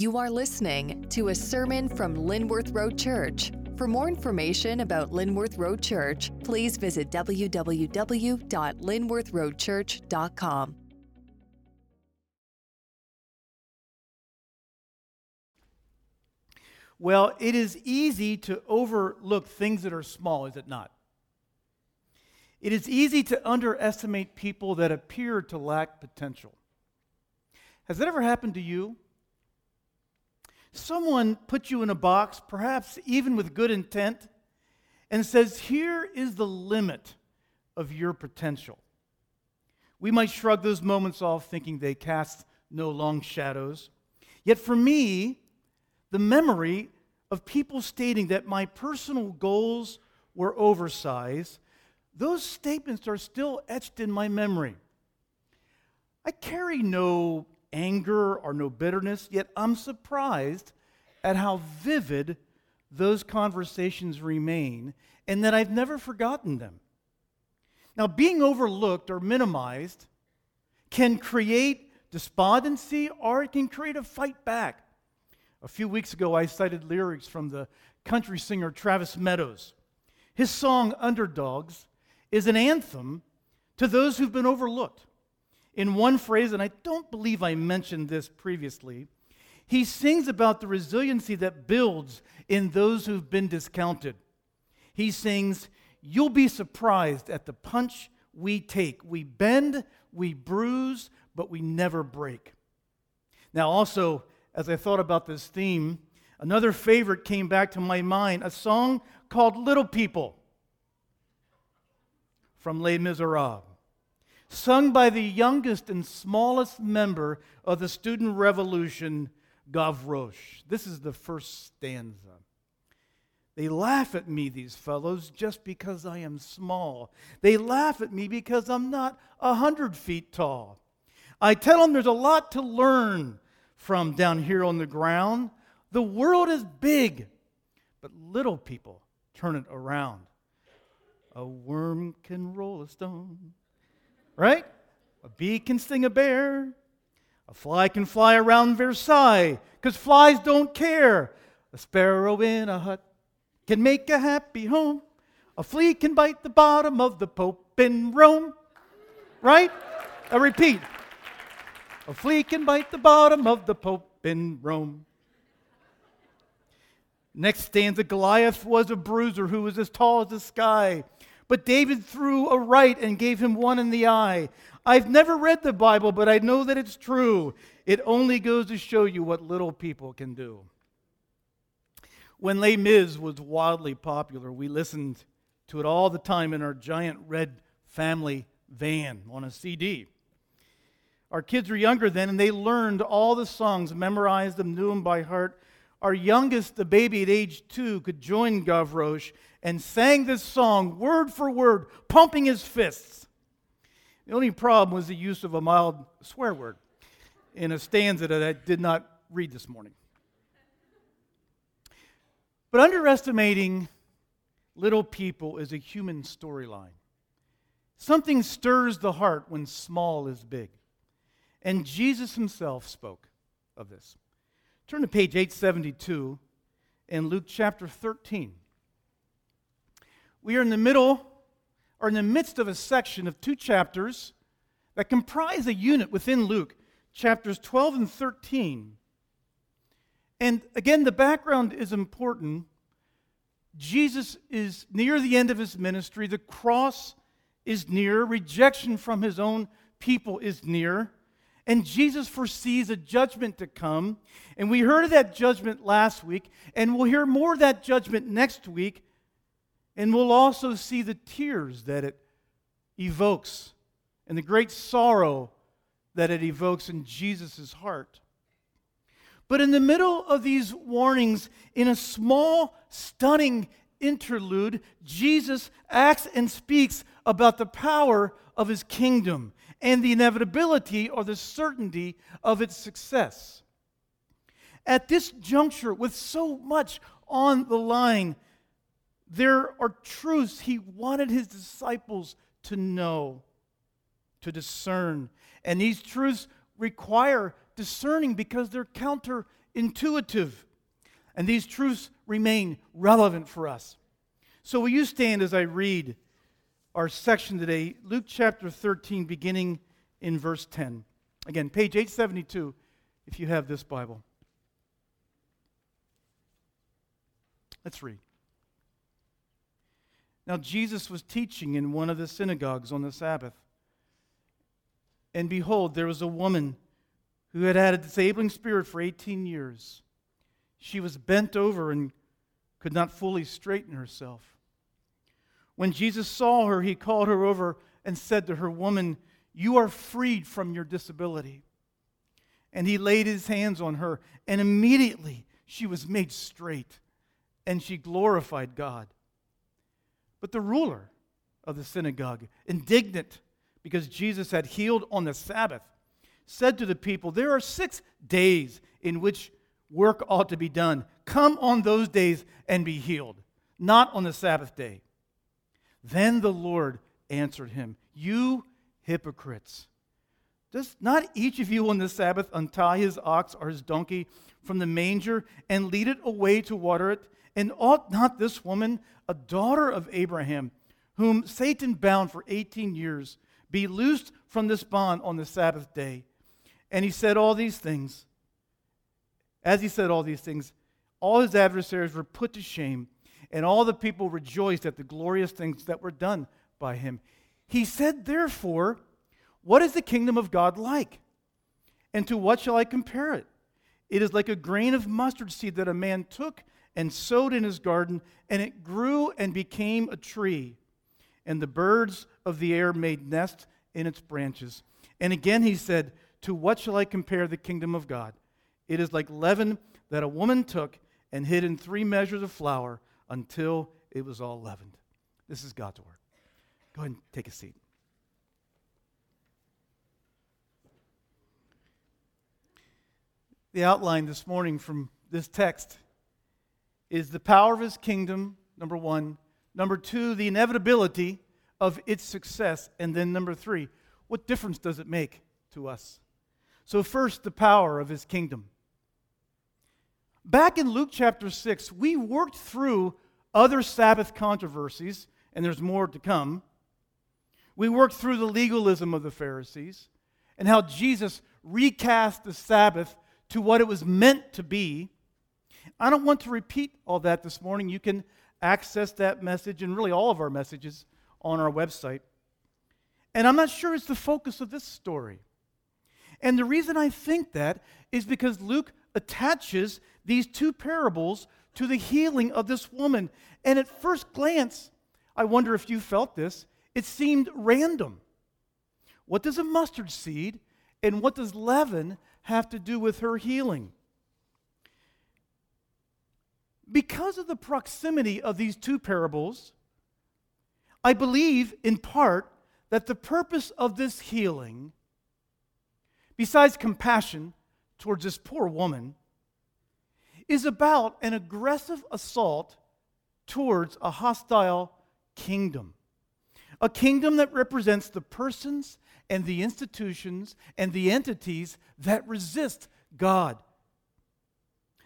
You are listening to a sermon from Linworth Road Church. For more information about Linworth Road Church, please visit www.linworthroadchurch.com. Well, it is easy to overlook things that are small, is it not? It is easy to underestimate people that appear to lack potential. Has that ever happened to you? Someone puts you in a box, perhaps even with good intent, and says, Here is the limit of your potential. We might shrug those moments off thinking they cast no long shadows. Yet for me, the memory of people stating that my personal goals were oversized, those statements are still etched in my memory. I carry no anger or no bitterness, yet I'm surprised at how vivid those conversations remain and that I've never forgotten them. Now, being overlooked or minimized can create despondency or it can create a fight back. A few weeks ago, I cited lyrics from the country singer Travis Meadows. His song, Underdogs, is an anthem to those who've been overlooked in one phrase, and I don't believe I mentioned this previously, he sings about the resiliency that builds in those who've been discounted. He sings, You'll be surprised at the punch we take. We bend, we bruise, but we never break. Now, also, as I thought about this theme, another favorite came back to my mind a song called Little People from Les Miserables sung by the youngest and smallest member of the student revolution, Gavroche. This is the first stanza. They laugh at me, these fellows, just because I am small. They laugh at me because I'm not a hundred feet tall. I tell them there's a lot to learn from down here on the ground. The world is big, but little people turn it around. A worm can roll a stone, right? A bee can sting a bear. A fly can fly around Versailles because flies don't care. A sparrow in a hut can make a happy home. A flea can bite the bottom of the Pope in Rome. Right? I repeat. A flea can bite the bottom of the Pope in Rome. Next stanza Goliath was a bruiser who was as tall as the sky. But David threw a right and gave him one in the eye. I've never read the Bible, but I know that it's true. It only goes to show you what little people can do. When Les Mis was wildly popular, we listened to it all the time in our giant red family van on a CD. Our kids were younger then, and they learned all the songs, memorized them, knew them by heart. Our youngest, the baby at age two, could join Gavroche and sang this song word for word, pumping his fists. The only problem was the use of a mild swear word in a stanza that I did not read this morning. But underestimating little people is a human storyline. Something stirs the heart when small is big. And Jesus himself spoke of this. Turn to page 872 in Luke chapter 13. We are in the middle or in the midst of a section of two chapters that comprise a unit within Luke, chapters 12 and 13. And again, the background is important. Jesus is near the end of his ministry, the cross is near, rejection from his own people is near. And Jesus foresees a judgment to come. And we heard of that judgment last week, and we'll hear more of that judgment next week and we'll also see the tears that it evokes and the great sorrow that it evokes in Jesus' heart. But in the middle of these warnings, in a small, stunning interlude, Jesus acts and speaks about the power of his kingdom and the inevitability or the certainty of its success. At this juncture, with so much on the line, there are truths he wanted his disciples to know, to discern. And these truths require discerning because they're counterintuitive. And these truths remain relevant for us. So, will you stand as I read our section today, Luke chapter 13, beginning in verse 10? Again, page 872, if you have this Bible. Let's read. Now, Jesus was teaching in one of the synagogues on the Sabbath. And behold, there was a woman who had had a disabling spirit for 18 years. She was bent over and could not fully straighten herself. When Jesus saw her, he called her over and said to her, Woman, you are freed from your disability. And he laid his hands on her, and immediately she was made straight, and she glorified God. But the ruler of the synagogue, indignant because Jesus had healed on the Sabbath, said to the people, There are six days in which work ought to be done. Come on those days and be healed, not on the Sabbath day. Then the Lord answered him, You hypocrites. Does not each of you on the Sabbath untie his ox or his donkey from the manger and lead it away to water it? And ought not this woman, a daughter of Abraham, whom Satan bound for 18 years, be loosed from this bond on the Sabbath day? And he said all these things. As he said all these things, all his adversaries were put to shame, and all the people rejoiced at the glorious things that were done by him. He said, Therefore, what is the kingdom of God like? And to what shall I compare it? It is like a grain of mustard seed that a man took and sowed in his garden, and it grew and became a tree. And the birds of the air made nests in its branches. And again he said, To what shall I compare the kingdom of God? It is like leaven that a woman took and hid in three measures of flour until it was all leavened. This is God's word. Go ahead and take a seat. The outline this morning from this text is the power of his kingdom, number one. Number two, the inevitability of its success. And then number three, what difference does it make to us? So, first, the power of his kingdom. Back in Luke chapter 6, we worked through other Sabbath controversies, and there's more to come. We worked through the legalism of the Pharisees and how Jesus recast the Sabbath to what it was meant to be I don't want to repeat all that this morning. You can access that message and really all of our messages on our website. And I'm not sure it's the focus of this story. And the reason I think that is because Luke attaches these two parables to the healing of this woman. And at first glance, I wonder if you felt this, it seemed random. What does a mustard seed and what does leaven have to do with her healing? Because of the proximity of these two parables, I believe in part that the purpose of this healing, besides compassion towards this poor woman, is about an aggressive assault towards a hostile kingdom. A kingdom that represents the persons and the institutions and the entities that resist God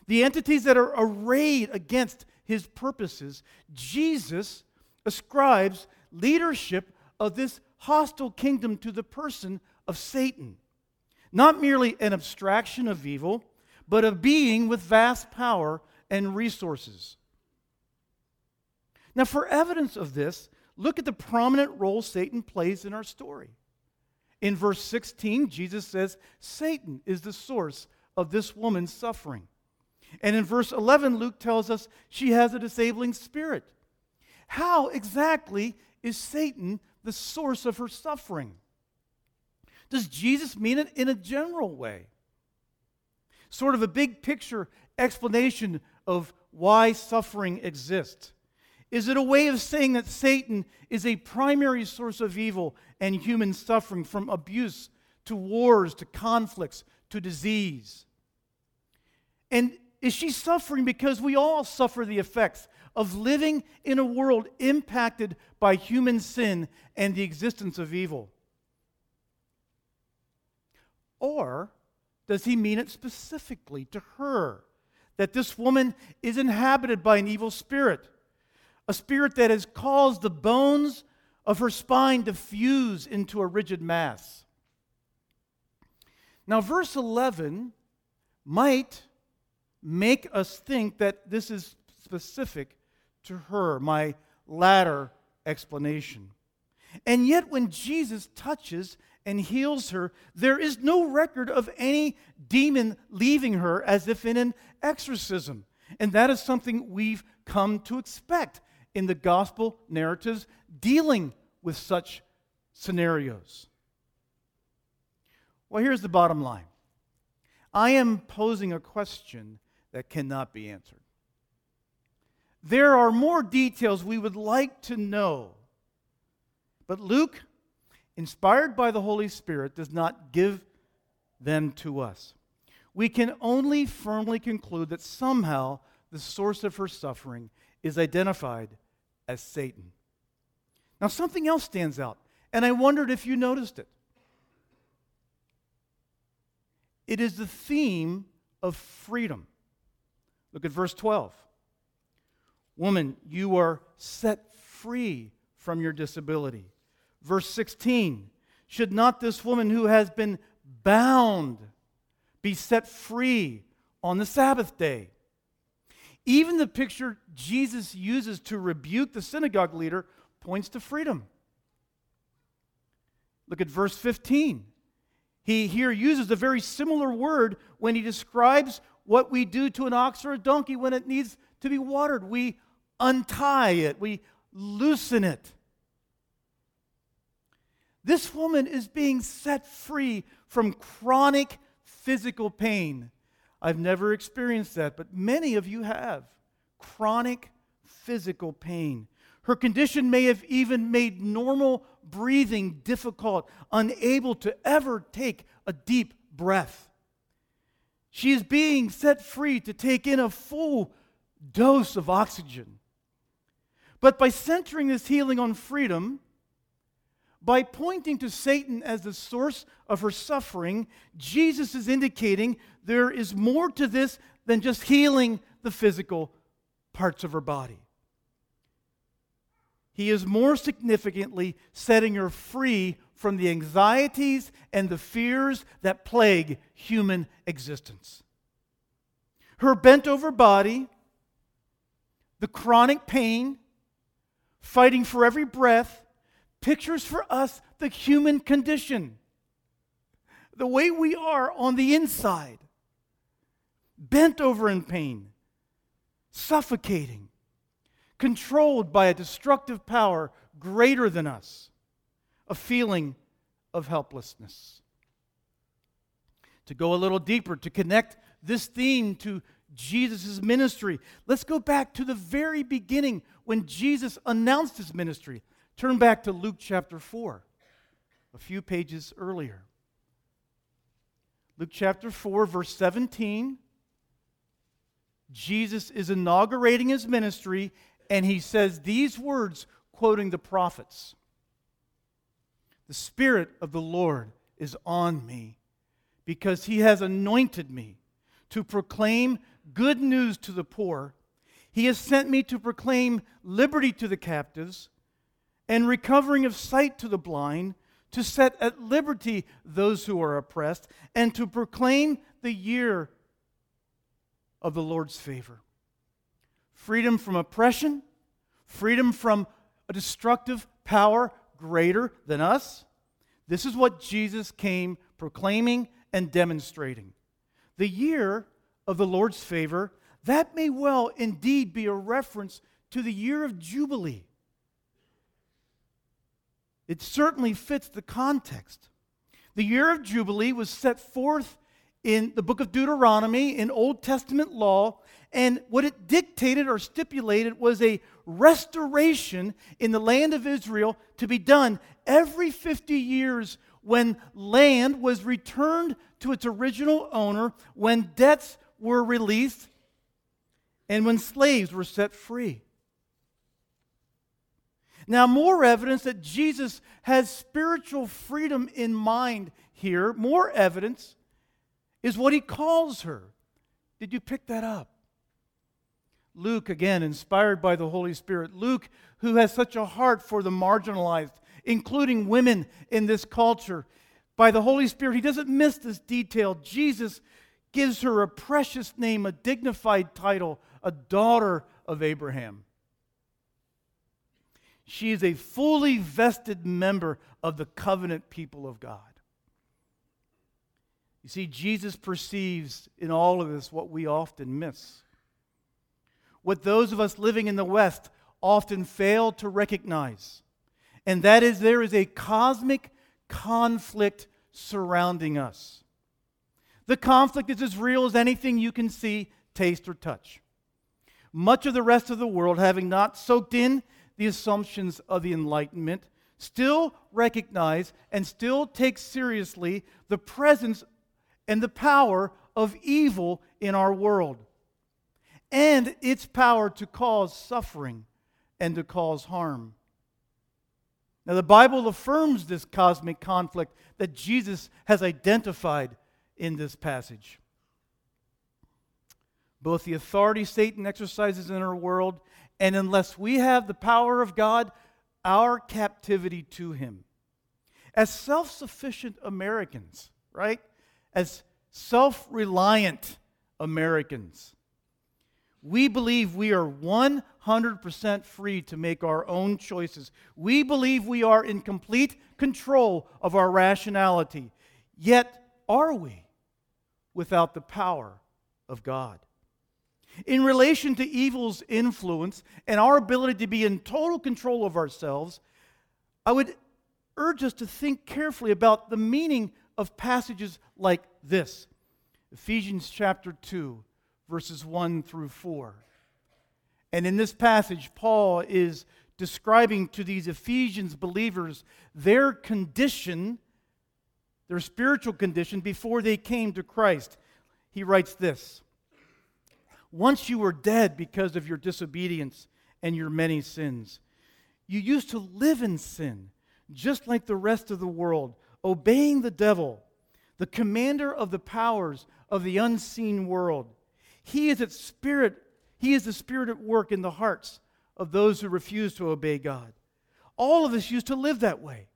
the entities that are arrayed against his purposes, Jesus ascribes leadership of this hostile kingdom to the person of Satan. Not merely an abstraction of evil, but a being with vast power and resources. Now, for evidence of this, look at the prominent role Satan plays in our story. In verse 16, Jesus says, Satan is the source of this woman's suffering. And in verse 11, Luke tells us she has a disabling spirit. How exactly is Satan the source of her suffering? Does Jesus mean it in a general way? Sort of a big picture explanation of why suffering exists. Is it a way of saying that Satan is a primary source of evil and human suffering from abuse to wars to conflicts to disease? And is she suffering because we all suffer the effects of living in a world impacted by human sin and the existence of evil? Or does he mean it specifically to her? That this woman is inhabited by an evil spirit, a spirit that has caused the bones of her spine to fuse into a rigid mass. Now, verse 11 might make us think that this is specific to her, my latter explanation. And yet, when Jesus touches and heals her, there is no record of any demon leaving her as if in an exorcism. And that is something we've come to expect in the gospel narratives dealing with such scenarios. Well, here's the bottom line I am posing a question that cannot be answered. There are more details we would like to know, but Luke, inspired by the Holy Spirit, does not give them to us. We can only firmly conclude that somehow the source of her suffering is identified as Satan. Now, something else stands out, and I wondered if you noticed it. It is the theme of freedom. Look at verse 12. Woman, you are set free from your disability. Verse 16. Should not this woman who has been bound be set free on the Sabbath day? Even the picture Jesus uses to rebuke the synagogue leader points to freedom. Look at verse 15. He here uses a very similar word when he describes what we do to an ox or a donkey when it needs to be watered. We untie it, we loosen it. This woman is being set free from chronic physical pain. I've never experienced that, but many of you have. Chronic physical pain. Her condition may have even made normal breathing difficult, unable to ever take a deep breath. She is being set free to take in a full dose of oxygen. But by centering this healing on freedom, by pointing to Satan as the source of her suffering, Jesus is indicating there is more to this than just healing the physical parts of her body. He is more significantly setting her free from the anxieties and the fears that plague human existence. Her bent over body, the chronic pain, fighting for every breath, pictures for us the human condition, the way we are on the inside, bent over in pain, suffocating, controlled by a destructive power greater than us, a feeling of helplessness. To go a little deeper, to connect this theme to Jesus' ministry, let's go back to the very beginning when Jesus announced his ministry. Turn back to Luke chapter 4, a few pages earlier. Luke chapter 4, verse 17. Jesus is inaugurating his ministry and he says these words, quoting the prophets The Spirit of the Lord is on me because he has anointed me to proclaim good news to the poor. He has sent me to proclaim liberty to the captives and recovering of sight to the blind, to set at liberty those who are oppressed, and to proclaim the year of the Lord's favor freedom from oppression, freedom from a destructive power greater than us. This is what Jesus came proclaiming and demonstrating. The year of the Lord's favor, that may well indeed be a reference to the year of Jubilee. It certainly fits the context. The year of Jubilee was set forth in the book of Deuteronomy, in Old Testament law, and what it dictated or stipulated was a restoration in the land of Israel to be done every 50 years when land was returned to its original owner, when debts were released, and when slaves were set free. Now, more evidence that Jesus has spiritual freedom in mind here, more evidence is what he calls her. Did you pick that up? Luke, again, inspired by the Holy Spirit. Luke, who has such a heart for the marginalized, including women in this culture. By the Holy Spirit, he doesn't miss this detail. Jesus gives her a precious name, a dignified title, a daughter of Abraham. She is a fully vested member of the covenant people of God. You see, Jesus perceives in all of this what we often miss. What those of us living in the West often fail to recognize. And that is, there is a cosmic conflict surrounding us. The conflict is as real as anything you can see, taste, or touch. Much of the rest of the world, having not soaked in the assumptions of the Enlightenment, still recognize and still take seriously the presence and the power of evil in our world and its power to cause suffering and to cause harm. Now, the Bible affirms this cosmic conflict that Jesus has identified in this passage. Both the authority Satan exercises in our world, and unless we have the power of God, our captivity to him. As self sufficient Americans, right? As self reliant Americans, we believe we are 100% free to make our own choices. We believe we are in complete control of our rationality. Yet, are we without the power of God? In relation to evil's influence and our ability to be in total control of ourselves, I would urge us to think carefully about the meaning of passages like this Ephesians chapter 2 verses 1 through 4. And in this passage, Paul is describing to these Ephesians believers their condition, their spiritual condition, before they came to Christ. He writes this Once you were dead because of your disobedience and your many sins, you used to live in sin, just like the rest of the world, obeying the devil, the commander of the powers of the unseen world. He is spirit, he is the spirit at work in the hearts of those who refuse to obey God. All of us used to live that way,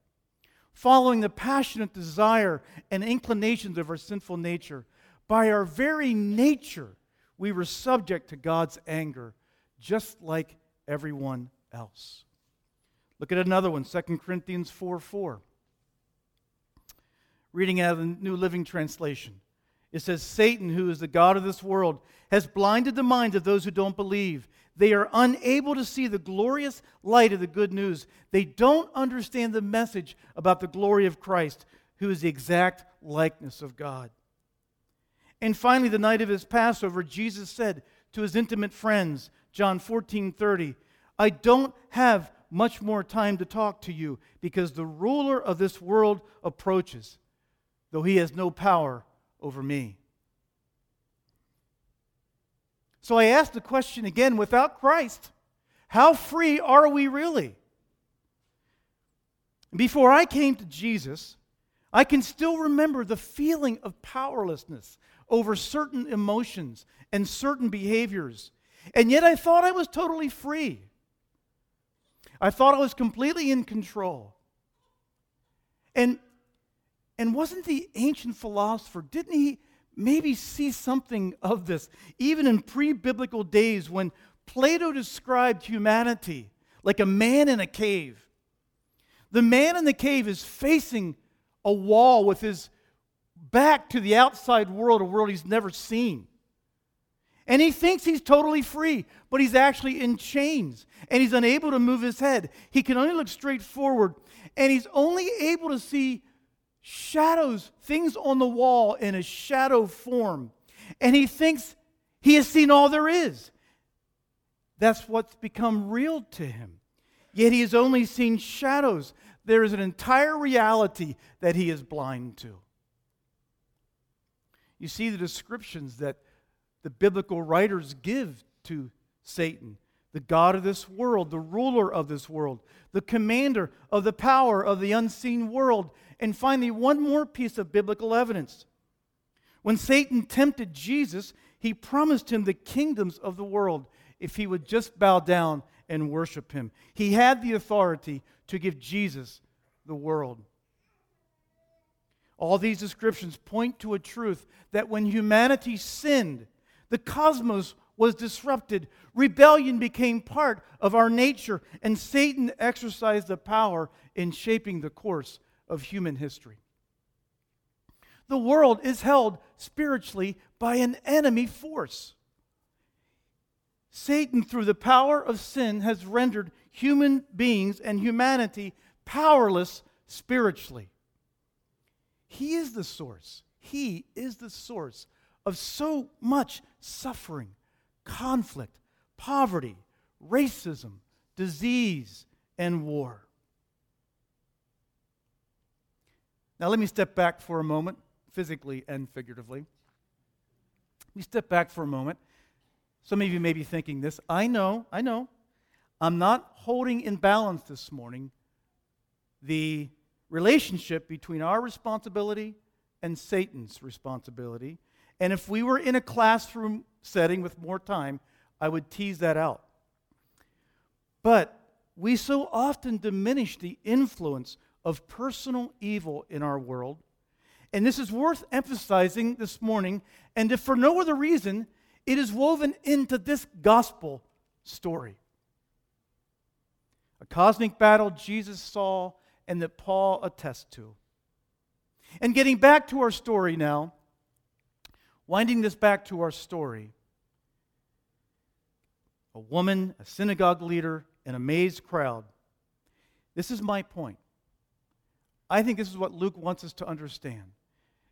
following the passionate desire and inclinations of our sinful nature. By our very nature, we were subject to God's anger, just like everyone else. Look at another one, 2 Corinthians 4 4. Reading out of the New Living Translation. It says, Satan, who is the God of this world, has blinded the minds of those who don't believe. They are unable to see the glorious light of the good news. They don't understand the message about the glory of Christ, who is the exact likeness of God. And finally, the night of his Passover, Jesus said to his intimate friends, John 14 30, I don't have much more time to talk to you because the ruler of this world approaches, though he has no power over me. So I ask the question again without Christ, how free are we really? Before I came to Jesus, I can still remember the feeling of powerlessness over certain emotions and certain behaviors. And yet I thought I was totally free. I thought I was completely in control. And and wasn't the ancient philosopher, didn't he maybe see something of this? Even in pre biblical days when Plato described humanity like a man in a cave. The man in the cave is facing a wall with his back to the outside world, a world he's never seen. And he thinks he's totally free, but he's actually in chains and he's unable to move his head. He can only look straight forward and he's only able to see shadows, things on the wall in a shadow form. And he thinks he has seen all there is. That's what's become real to him. Yet he has only seen shadows. There is an entire reality that he is blind to. You see the descriptions that the biblical writers give to Satan the God of this world, the ruler of this world, the commander of the power of the unseen world. And finally, one more piece of biblical evidence. When Satan tempted Jesus, he promised him the kingdoms of the world if he would just bow down and worship him. He had the authority to give Jesus the world. All these descriptions point to a truth that when humanity sinned, the cosmos was disrupted, rebellion became part of our nature, and Satan exercised the power in shaping the course of human history. The world is held spiritually by an enemy force. Satan, through the power of sin, has rendered human beings and humanity powerless spiritually. He is the source. He is the source of so much suffering, conflict, poverty, racism, disease, and war. Now, let me step back for a moment, physically and figuratively. Let me step back for a moment. Some of you may be thinking this. I know, I know. I'm not holding in balance this morning the relationship between our responsibility and Satan's responsibility. And if we were in a classroom setting with more time, I would tease that out. But we so often diminish the influence of personal evil in our world. And this is worth emphasizing this morning. And if for no other reason, it is woven into this gospel story. A cosmic battle Jesus saw and that Paul attests to. And getting back to our story now, winding this back to our story, a woman, a synagogue leader, an amazed crowd. This is my point. I think this is what Luke wants us to understand.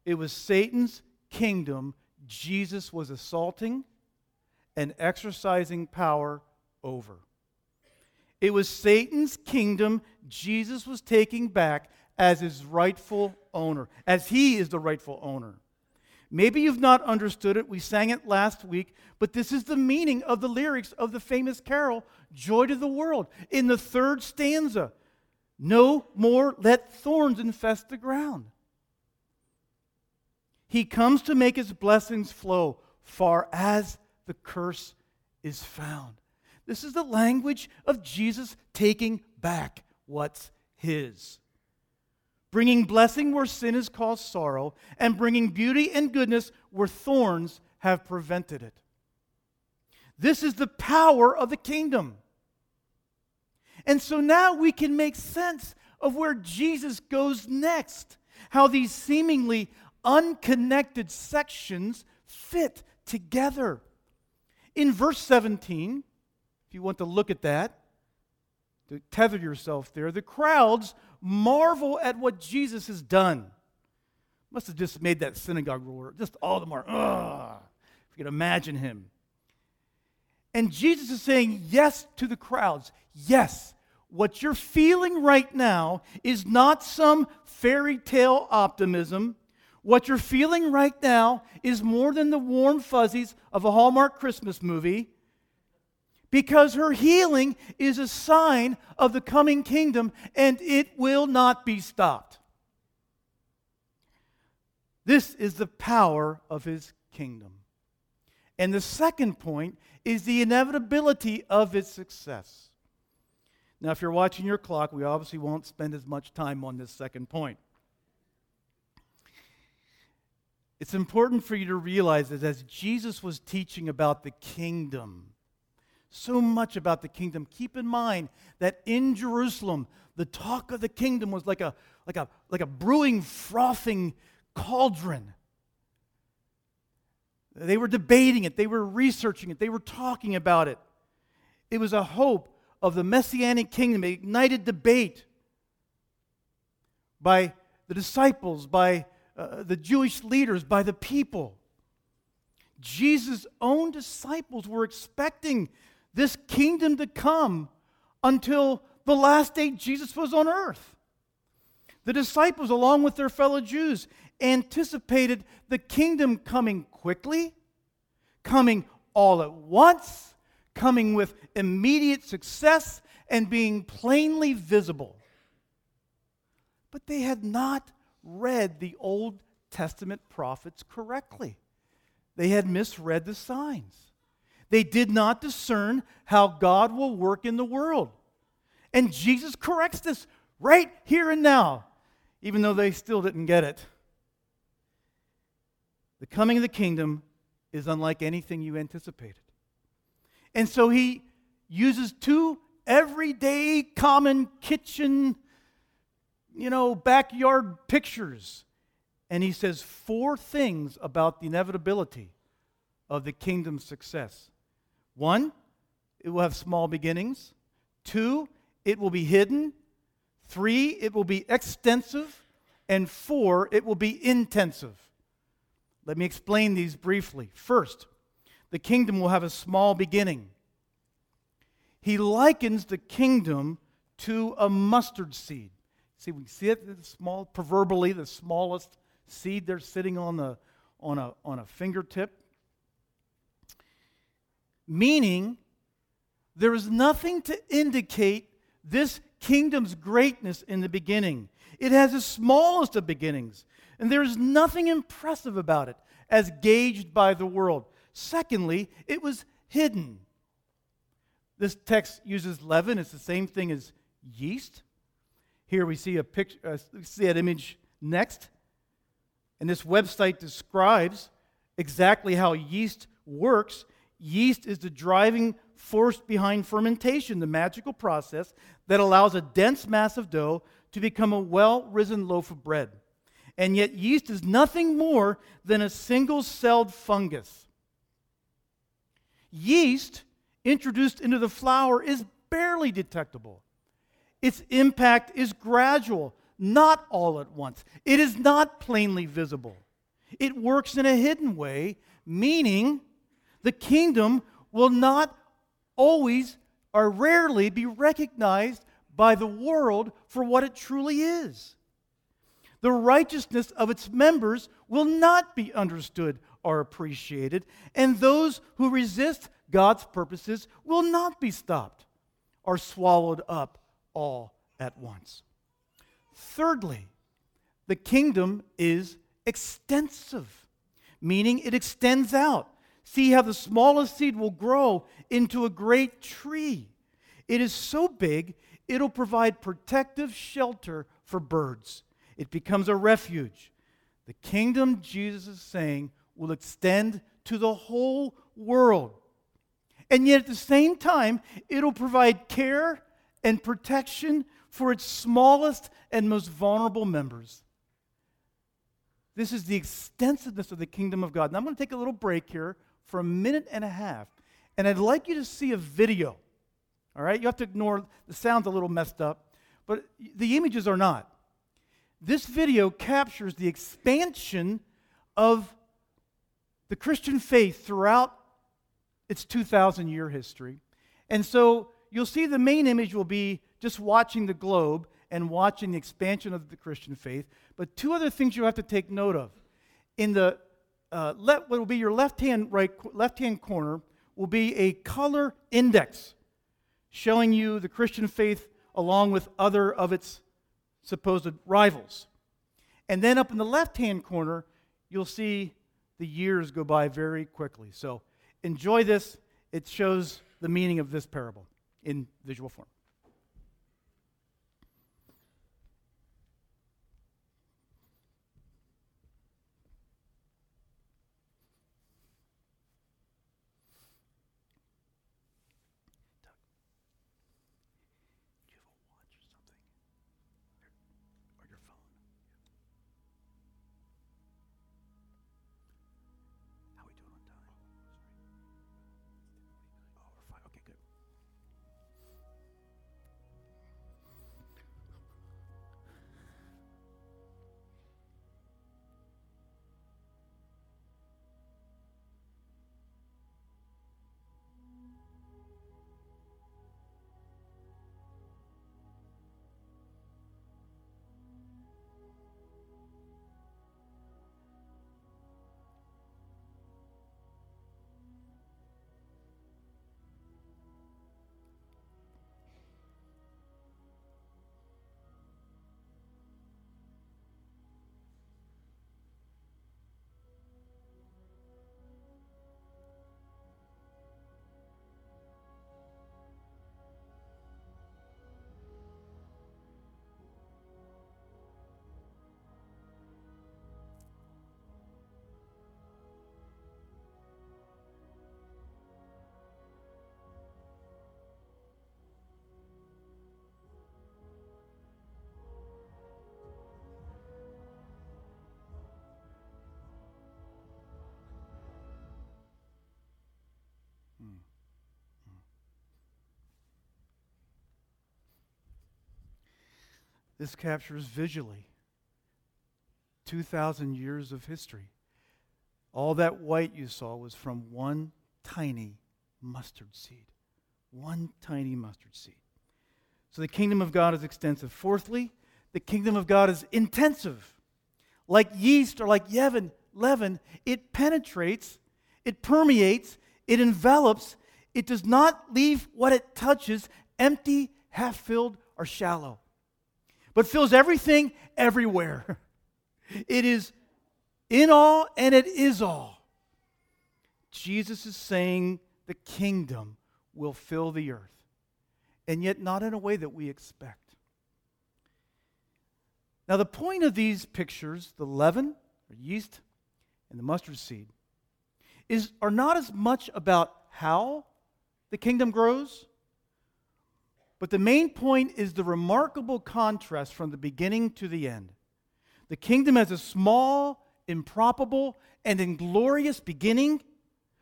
It was Satan's kingdom Jesus was assaulting and exercising power over. It was Satan's kingdom Jesus was taking back as his rightful owner, as he is the rightful owner. Maybe you've not understood it. We sang it last week, but this is the meaning of the lyrics of the famous carol, Joy to the World. In the third stanza, no more let thorns infest the ground. He comes to make his blessings flow far as the curse is found. This is the language of Jesus taking back what's his. Bringing blessing where sin has caused sorrow, and bringing beauty and goodness where thorns have prevented it. This is the power of the kingdom. And so now we can make sense of where Jesus goes next, how these seemingly unconnected sections fit together. In verse 17, if you want to look at that, to tether yourself there, the crowds marvel at what Jesus has done. Must have just made that synagogue roar, just all the more, ugh, if you could imagine him. And Jesus is saying yes to the crowds. Yes, what you're feeling right now is not some fairy tale optimism. What you're feeling right now is more than the warm fuzzies of a Hallmark Christmas movie because her healing is a sign of the coming kingdom and it will not be stopped. This is the power of his kingdom. And the second point is the inevitability of its success. Now, if you're watching your clock, we obviously won't spend as much time on this second point. It's important for you to realize that as Jesus was teaching about the kingdom, so much about the kingdom. Keep in mind that in Jerusalem, the talk of the kingdom was like a, like a, like a brewing, frothing cauldron. They were debating it, they were researching it, they were talking about it. It was a hope of the messianic kingdom, it ignited debate by the disciples, by uh, the Jewish leaders, by the people. Jesus' own disciples were expecting this kingdom to come until the last day Jesus was on earth. The disciples, along with their fellow Jews, anticipated the kingdom coming quickly, coming all at once, coming with immediate success, and being plainly visible. But they had not read the Old Testament prophets correctly. They had misread the signs. They did not discern how God will work in the world. And Jesus corrects this right here and now, even though they still didn't get it. The coming of the kingdom is unlike anything you anticipated. And so he uses two everyday, common kitchen, you know, backyard pictures. And he says four things about the inevitability of the kingdom's success. One, it will have small beginnings. Two, it will be hidden. Three, it will be extensive. And four, it will be intensive. Let me explain these briefly. First, the kingdom will have a small beginning. He likens the kingdom to a mustard seed. See, we see it, the small, proverbially, the smallest seed there sitting on, the, on, a, on a fingertip. Meaning, there is nothing to indicate this kingdom's greatness in the beginning. It has the smallest of beginnings, and there is nothing impressive about it as gauged by the world. Secondly, it was hidden. This text uses leaven, it's the same thing as yeast. Here we see a picture, uh, see that image next. And this website describes exactly how yeast works. Yeast is the driving force behind fermentation, the magical process that allows a dense mass of dough to become a well risen loaf of bread. And yet, yeast is nothing more than a single celled fungus. Yeast introduced into the flour is barely detectable. Its impact is gradual, not all at once. It is not plainly visible. It works in a hidden way, meaning the kingdom will not always or rarely be recognized by the world for what it truly is. The righteousness of its members will not be understood or appreciated, and those who resist God's purposes will not be stopped or swallowed up all at once. Thirdly, the kingdom is extensive, meaning it extends out. See how the smallest seed will grow into a great tree. It is so big, it'll provide protective shelter for birds. It becomes a refuge. The kingdom, Jesus is saying, will extend to the whole world. And yet at the same time, it'll provide care and protection for its smallest and most vulnerable members. This is the extensiveness of the kingdom of God. And I'm going to take a little break here for a minute and a half. And I'd like you to see a video. All right? You have to ignore the sound's a little messed up, but the images are not. This video captures the expansion of the Christian faith throughout its 2,000 year history. And so you'll see the main image will be just watching the globe and watching the expansion of the Christian faith. But two other things you have to take note of. In the uh, left, what will be your left hand right left hand corner will be a color index showing you the Christian faith along with other of its supposed rivals. And then up in the left hand corner, you'll see the years go by very quickly. So enjoy this. It shows the meaning of this parable in visual form. This captures visually 2,000 years of history. All that white you saw was from one tiny mustard seed. One tiny mustard seed. So the kingdom of God is extensive. Fourthly, the kingdom of God is intensive. Like yeast or like leaven, leaven, it penetrates, it permeates, it envelops, it does not leave what it touches empty, half filled, or shallow, but fills everything everywhere. It is in all and it is all. Jesus is saying the kingdom will fill the earth, and yet not in a way that we expect. Now, the point of these pictures, the leaven, or yeast, and the mustard seed, is, are not as much about how the kingdom grows, but the main point is the remarkable contrast from the beginning to the end. The kingdom has a small, improbable, and inglorious beginning.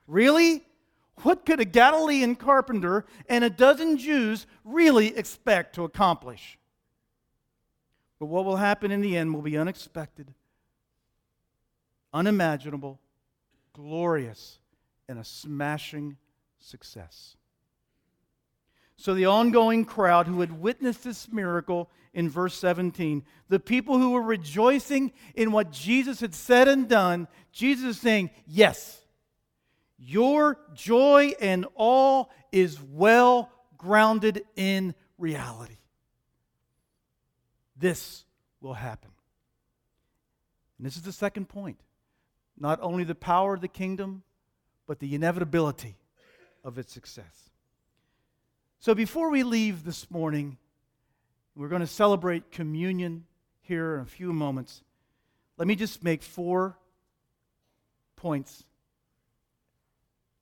Really? What could a Galilean carpenter and a dozen Jews really expect to accomplish? But what will happen in the end will be unexpected, unimaginable, glorious, and a smashing success. So, the ongoing crowd who had witnessed this miracle in verse 17, the people who were rejoicing in what Jesus had said and done, Jesus is saying, Yes, your joy and all is well grounded in reality. This will happen. And this is the second point. Not only the power of the kingdom, but the inevitability of its success. So before we leave this morning, we're going to celebrate communion here in a few moments. Let me just make four points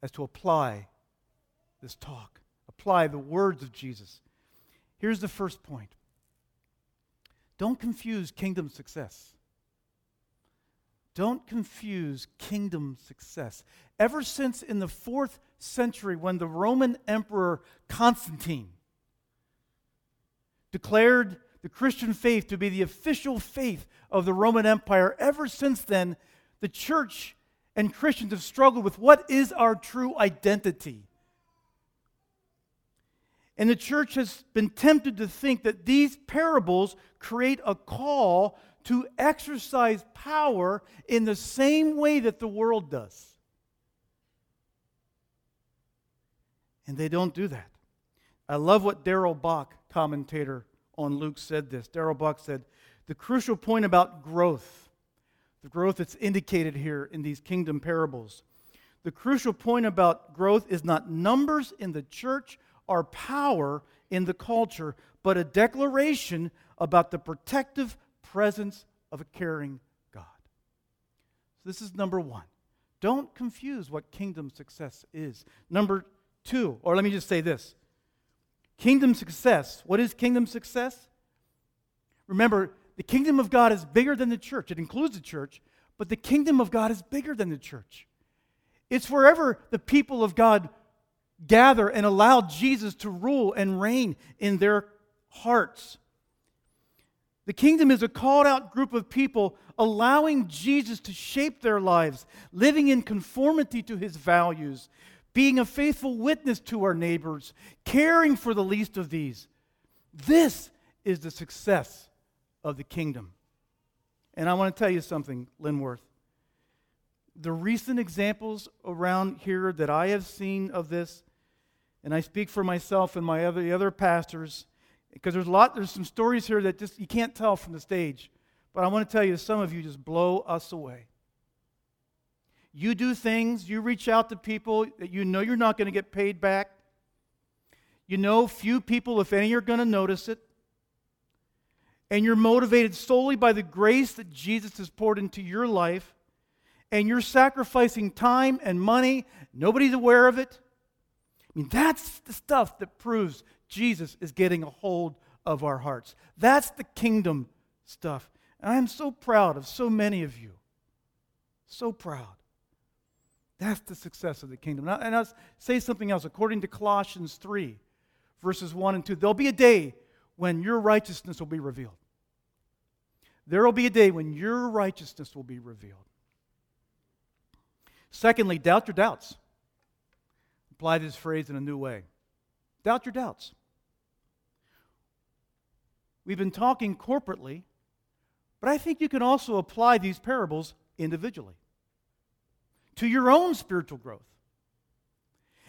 as to apply this talk, apply the words of Jesus. Here's the first point don't confuse kingdom success. Don't confuse kingdom success. Ever since in the fourth century, when the Roman Emperor Constantine declared the Christian faith to be the official faith of the Roman Empire, ever since then, the church and Christians have struggled with what is our true identity. And the church has been tempted to think that these parables create a call to exercise power in the same way that the world does. And they don't do that. I love what Darrell Bock, commentator on Luke, said this. Darrell Bock said, The crucial point about growth, the growth that's indicated here in these kingdom parables, the crucial point about growth is not numbers in the church or power in the culture, but a declaration about the protective presence of a caring God. So, this is number one. Don't confuse what kingdom success is. Number two, or let me just say this kingdom success. What is kingdom success? Remember, the kingdom of God is bigger than the church, it includes the church, but the kingdom of God is bigger than the church. It's wherever the people of God gather and allow Jesus to rule and reign in their hearts. The kingdom is a called out group of people allowing Jesus to shape their lives, living in conformity to his values, being a faithful witness to our neighbors, caring for the least of these. This is the success of the kingdom. And I want to tell you something, Linworth. The recent examples around here that I have seen of this, and I speak for myself and my other, the other pastors, because there's a lot, there's some stories here that just you can't tell from the stage. But I want to tell you, some of you just blow us away. You do things, you reach out to people that you know you're not going to get paid back. You know, few people, if any, are going to notice it. And you're motivated solely by the grace that Jesus has poured into your life. And you're sacrificing time and money. Nobody's aware of it. I mean, that's the stuff that proves Jesus is getting a hold of our hearts. That's the kingdom stuff. And I'm so proud of so many of you. So proud. That's the success of the kingdom. And I'll say something else. According to Colossians 3, verses 1 and 2, there'll be a day when your righteousness will be revealed. there will be a day when your righteousness will be revealed. Secondly, doubt your doubts. Apply this phrase in a new way. Doubt your doubts. We've been talking corporately, but I think you can also apply these parables individually to your own spiritual growth.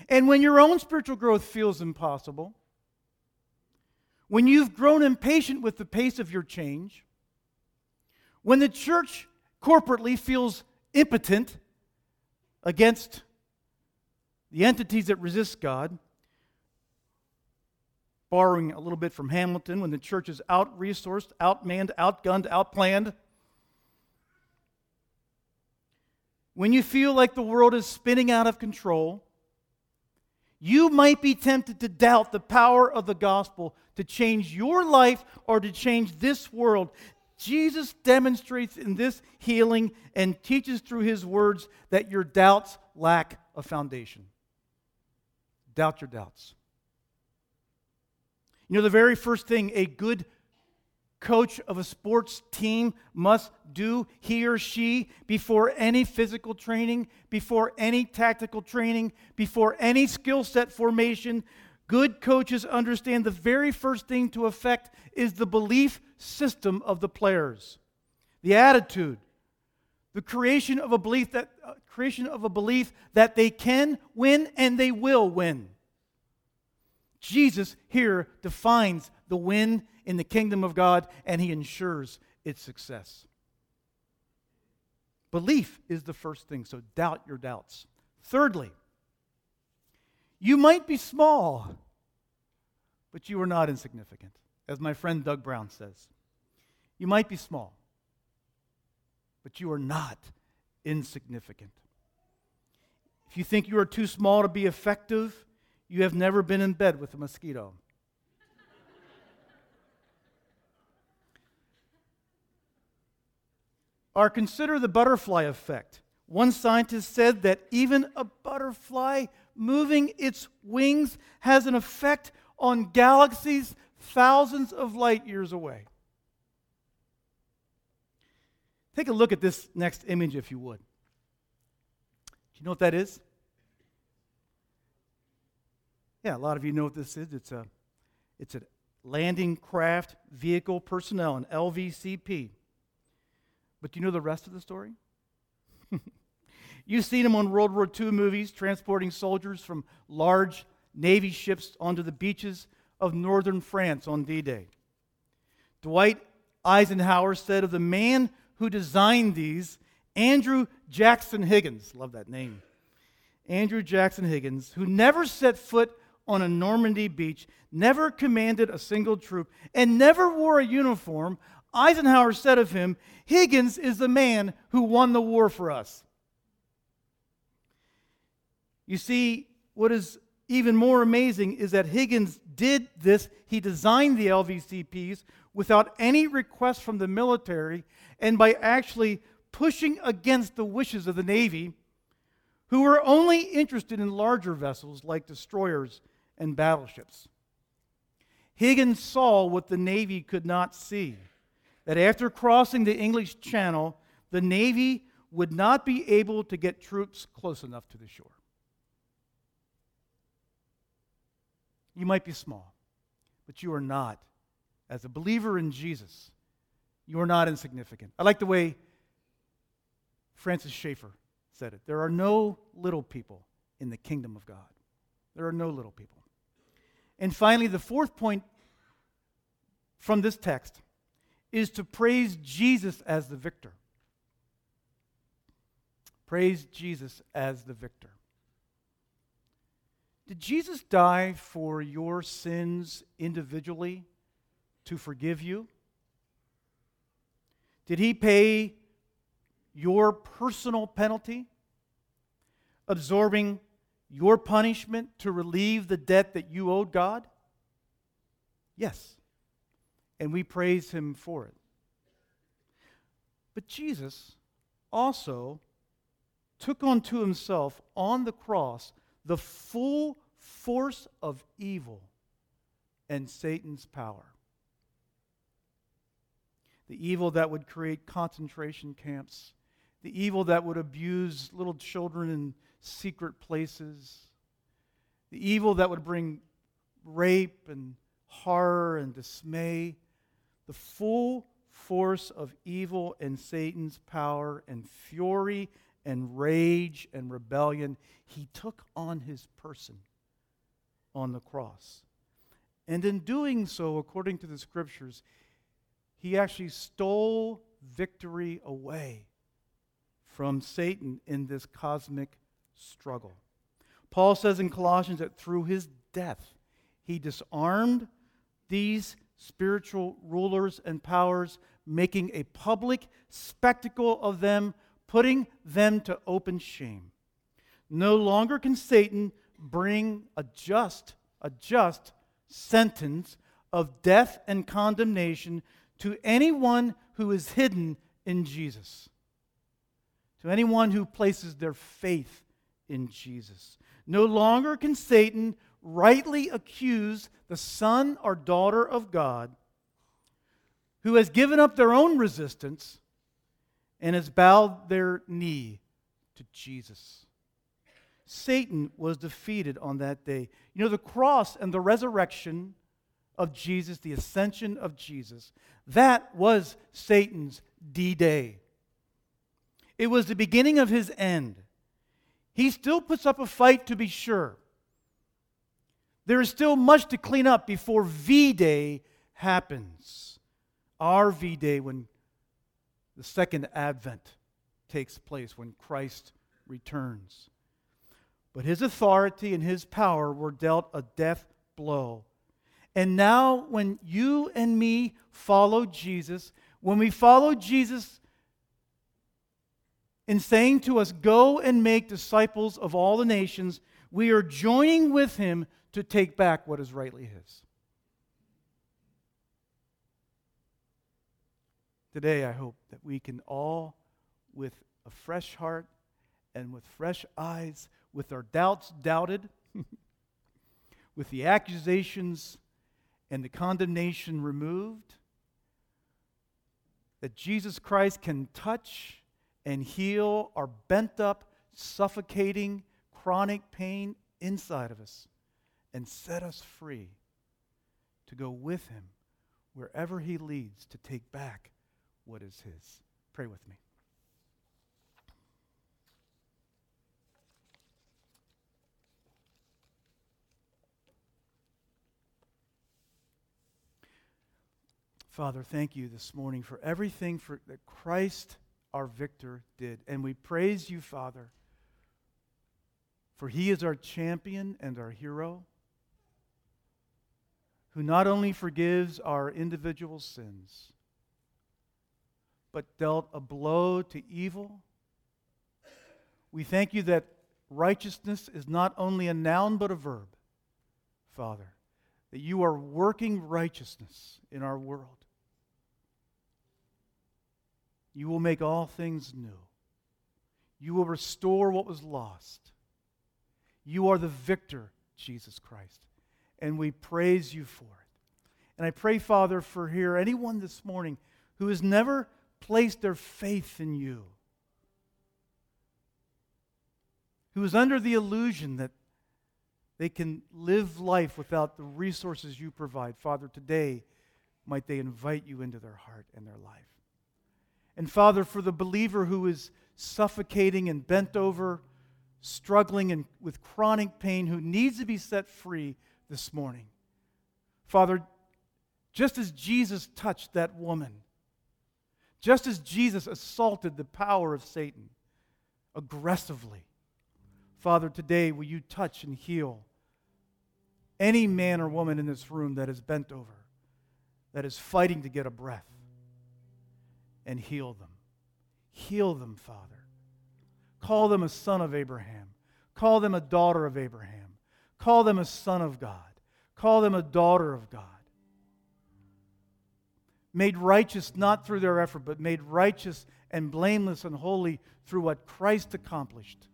And when your own spiritual growth feels impossible, when you've grown impatient with the pace of your change, when the church corporately feels impotent against the entities that resist God, borrowing a little bit from Hamilton, when the church is out resourced, outmanned, outgunned, outplanned, when you feel like the world is spinning out of control, you might be tempted to doubt the power of the gospel to change your life or to change this world. Jesus demonstrates in this healing and teaches through his words that your doubts lack a foundation. Doubt your doubts. You know, the very first thing a good coach of a sports team must do, he or she, before any physical training, before any tactical training, before any skill set formation. Good coaches understand the very first thing to affect is the belief system of the players, the attitude, the creation of a belief that uh, creation of a belief that they can win and they will win. Jesus here defines the win in the kingdom of God and he ensures its success. Belief is the first thing, so doubt your doubts. Thirdly, you might be small, but you are not insignificant, as my friend Doug Brown says. You might be small, but you are not insignificant. If you think you are too small to be effective, you have never been in bed with a mosquito. or consider the butterfly effect. One scientist said that even a butterfly moving its wings has an effect on galaxies thousands of light years away. Take a look at this next image, if you would. Do you know what that is? Yeah, a lot of you know what this is. It's a, it's a landing craft vehicle personnel, an LVCP. But do you know the rest of the story? You've seen them on World War II movies transporting soldiers from large Navy ships onto the beaches of northern France on D Day. Dwight Eisenhower said of the man who designed these, Andrew Jackson Higgins, love that name, Andrew Jackson Higgins, who never set foot on a Normandy beach, never commanded a single troop, and never wore a uniform, Eisenhower said of him, Higgins is the man who won the war for us. You see, what is even more amazing is that Higgins did this. He designed the LVCPs without any request from the military and by actually pushing against the wishes of the Navy, who were only interested in larger vessels like destroyers and battleships. Higgins saw what the Navy could not see that after crossing the English Channel, the Navy would not be able to get troops close enough to the shore. You might be small, but you are not. As a believer in Jesus, you are not insignificant. I like the way Francis Schaeffer said it. There are no little people in the kingdom of God. There are no little people. And finally, the fourth point from this text is to praise Jesus as the victor. Praise Jesus as the victor. Did Jesus die for your sins individually to forgive you? Did he pay your personal penalty, absorbing your punishment to relieve the debt that you owed God? Yes and we praise him for it. But Jesus also took onto himself on the cross the full force of evil and Satan's power. the evil that would create concentration camps, the evil that would abuse little children in secret places, the evil that would bring rape and horror and dismay, the full force of evil and Satan's power and fury and rage and rebellion, he took on his person on the cross. And in doing so, according to the scriptures, he actually stole victory away from Satan in this cosmic struggle. Paul says in Colossians that through his death, he disarmed these spiritual rulers and powers, making a public spectacle of them, putting them to open shame. No longer can Satan bring a just, a just sentence of death and condemnation to anyone who is hidden in Jesus, to anyone who places their faith in Jesus. No longer can Satan rightly accuse the son or daughter of God who has given up their own resistance and has bowed their knee to Jesus. Satan was defeated on that day. You know, the cross and the resurrection of Jesus, the ascension of Jesus, that was Satan's D Day. It was the beginning of his end. He still puts up a fight to be sure. There is still much to clean up before V Day happens. Our V Day, when the second advent takes place, when Christ returns. But his authority and his power were dealt a death blow and now, when you and me follow Jesus, when we follow Jesus in saying to us, Go and make disciples of all the nations, we are joining with him to take back what is rightly his. Today, I hope that we can all, with a fresh heart and with fresh eyes, with our doubts doubted, with the accusations and the condemnation removed, that Jesus Christ can touch and heal our bent up, suffocating, chronic pain inside of us and set us free to go with Him wherever He leads to take back what is His. Pray with me. Father, thank you this morning for everything for, that Christ, our victor, did. And we praise you, Father, for he is our champion and our hero, who not only forgives our individual sins, but dealt a blow to evil. We thank you that righteousness is not only a noun but a verb, Father, that you are working righteousness in our world. You will make all things new. You will restore what was lost. You are the victor, Jesus Christ. And we praise you for it. And I pray, Father, for here anyone this morning who has never placed their faith in you, who is under the illusion that they can live life without the resources you provide. Father, today might they invite you into their heart and their life. And Father, for the believer who is suffocating and bent over, struggling and with chronic pain, who needs to be set free this morning. Father, just as Jesus touched that woman, just as Jesus assaulted the power of Satan aggressively, Father, today will you touch and heal any man or woman in this room that is bent over, that is fighting to get a breath? And heal them. Heal them, Father. Call them a son of Abraham. Call them a daughter of Abraham. Call them a son of God. Call them a daughter of God. Made righteous not through their effort, but made righteous and blameless and holy through what Christ accomplished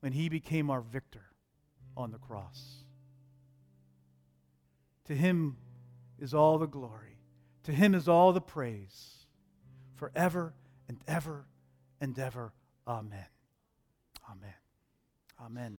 when he became our victor on the cross. To him is all the glory. To him is all the praise forever and ever and ever. Amen. Amen. Amen.